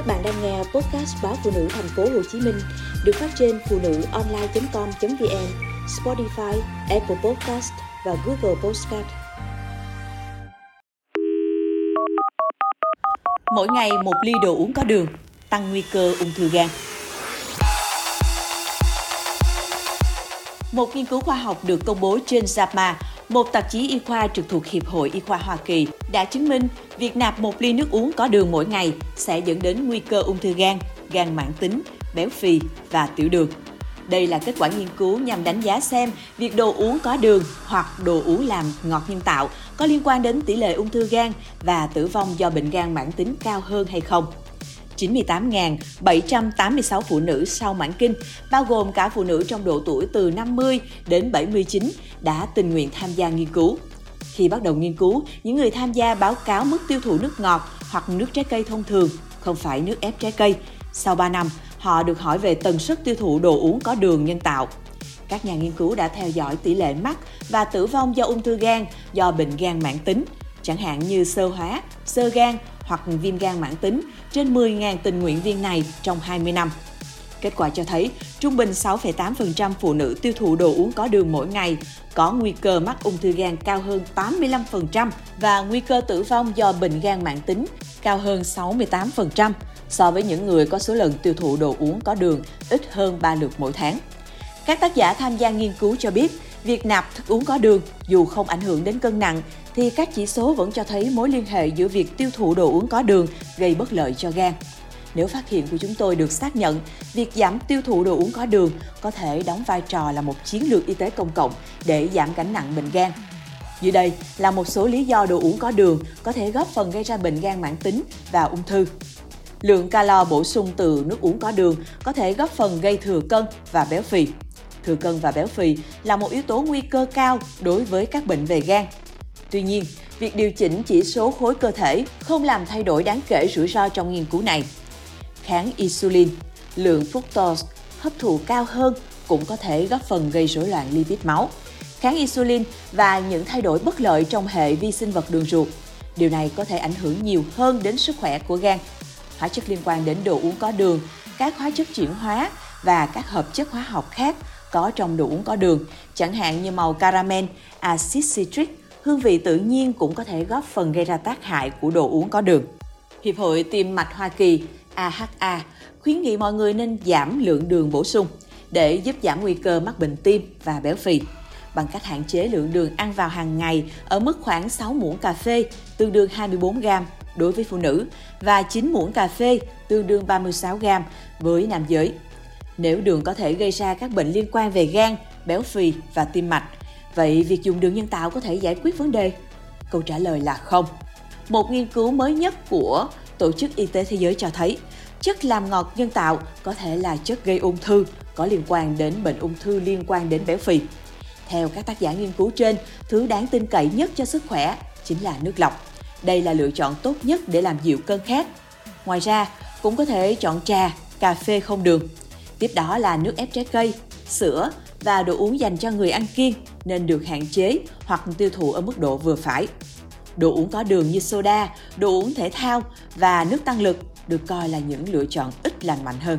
Các bạn đang nghe podcast báo phụ nữ thành phố Hồ Chí Minh được phát trên phụ nữ online.com.vn, Spotify, Apple Podcast và Google Podcast. Mỗi ngày một ly đồ uống có đường, tăng nguy cơ ung thư gan. Một nghiên cứu khoa học được công bố trên JAMA, một tạp chí y khoa trực thuộc Hiệp hội Y khoa Hoa Kỳ, đã chứng minh việc nạp một ly nước uống có đường mỗi ngày sẽ dẫn đến nguy cơ ung thư gan, gan mãn tính, béo phì và tiểu đường. Đây là kết quả nghiên cứu nhằm đánh giá xem việc đồ uống có đường hoặc đồ uống làm ngọt nhân tạo có liên quan đến tỷ lệ ung thư gan và tử vong do bệnh gan mãn tính cao hơn hay không. 98.786 phụ nữ sau mãn kinh, bao gồm cả phụ nữ trong độ tuổi từ 50 đến 79, đã tình nguyện tham gia nghiên cứu. Khi bắt đầu nghiên cứu, những người tham gia báo cáo mức tiêu thụ nước ngọt hoặc nước trái cây thông thường, không phải nước ép trái cây. Sau 3 năm, họ được hỏi về tần suất tiêu thụ đồ uống có đường nhân tạo. Các nhà nghiên cứu đã theo dõi tỷ lệ mắc và tử vong do ung thư gan do bệnh gan mãn tính, chẳng hạn như sơ hóa, sơ gan hoặc viêm gan mãn tính trên 10.000 tình nguyện viên này trong 20 năm. Kết quả cho thấy, trung bình 6,8% phụ nữ tiêu thụ đồ uống có đường mỗi ngày có nguy cơ mắc ung thư gan cao hơn 85% và nguy cơ tử vong do bệnh gan mãn tính cao hơn 68% so với những người có số lần tiêu thụ đồ uống có đường ít hơn 3 lượt mỗi tháng. Các tác giả tham gia nghiên cứu cho biết, việc nạp thức uống có đường dù không ảnh hưởng đến cân nặng thì các chỉ số vẫn cho thấy mối liên hệ giữa việc tiêu thụ đồ uống có đường gây bất lợi cho gan. Nếu phát hiện của chúng tôi được xác nhận, việc giảm tiêu thụ đồ uống có đường có thể đóng vai trò là một chiến lược y tế công cộng để giảm gánh nặng bệnh gan. Dưới đây là một số lý do đồ uống có đường có thể góp phần gây ra bệnh gan mãn tính và ung thư. Lượng calo bổ sung từ nước uống có đường có thể góp phần gây thừa cân và béo phì. Thừa cân và béo phì là một yếu tố nguy cơ cao đối với các bệnh về gan. Tuy nhiên, việc điều chỉnh chỉ số khối cơ thể không làm thay đổi đáng kể rủi ro trong nghiên cứu này. Kháng insulin, lượng fructose hấp thụ cao hơn cũng có thể góp phần gây rối loạn lipid máu. Kháng insulin và những thay đổi bất lợi trong hệ vi sinh vật đường ruột. Điều này có thể ảnh hưởng nhiều hơn đến sức khỏe của gan. Hóa chất liên quan đến đồ uống có đường, các hóa chất chuyển hóa và các hợp chất hóa học khác có trong đồ uống có đường, chẳng hạn như màu caramel, axit citric, hương vị tự nhiên cũng có thể góp phần gây ra tác hại của đồ uống có đường. Hiệp hội Tim mạch Hoa Kỳ AHA khuyến nghị mọi người nên giảm lượng đường bổ sung để giúp giảm nguy cơ mắc bệnh tim và béo phì bằng cách hạn chế lượng đường ăn vào hàng ngày ở mức khoảng 6 muỗng cà phê, tương đương 24 gram đối với phụ nữ và 9 muỗng cà phê, tương đương 36 gram với nam giới. Nếu đường có thể gây ra các bệnh liên quan về gan, béo phì và tim mạch, vậy việc dùng đường nhân tạo có thể giải quyết vấn đề? Câu trả lời là không. Một nghiên cứu mới nhất của Tổ chức Y tế Thế giới cho thấy chất làm ngọt nhân tạo có thể là chất gây ung thư có liên quan đến bệnh ung thư liên quan đến béo phì. Theo các tác giả nghiên cứu trên, thứ đáng tin cậy nhất cho sức khỏe chính là nước lọc. Đây là lựa chọn tốt nhất để làm dịu cơn khát. Ngoài ra, cũng có thể chọn trà, cà phê không đường. Tiếp đó là nước ép trái cây, sữa và đồ uống dành cho người ăn kiêng nên được hạn chế hoặc tiêu thụ ở mức độ vừa phải. Đồ uống có đường như soda, đồ uống thể thao và nước tăng lực được coi là những lựa chọn ít lành mạnh hơn.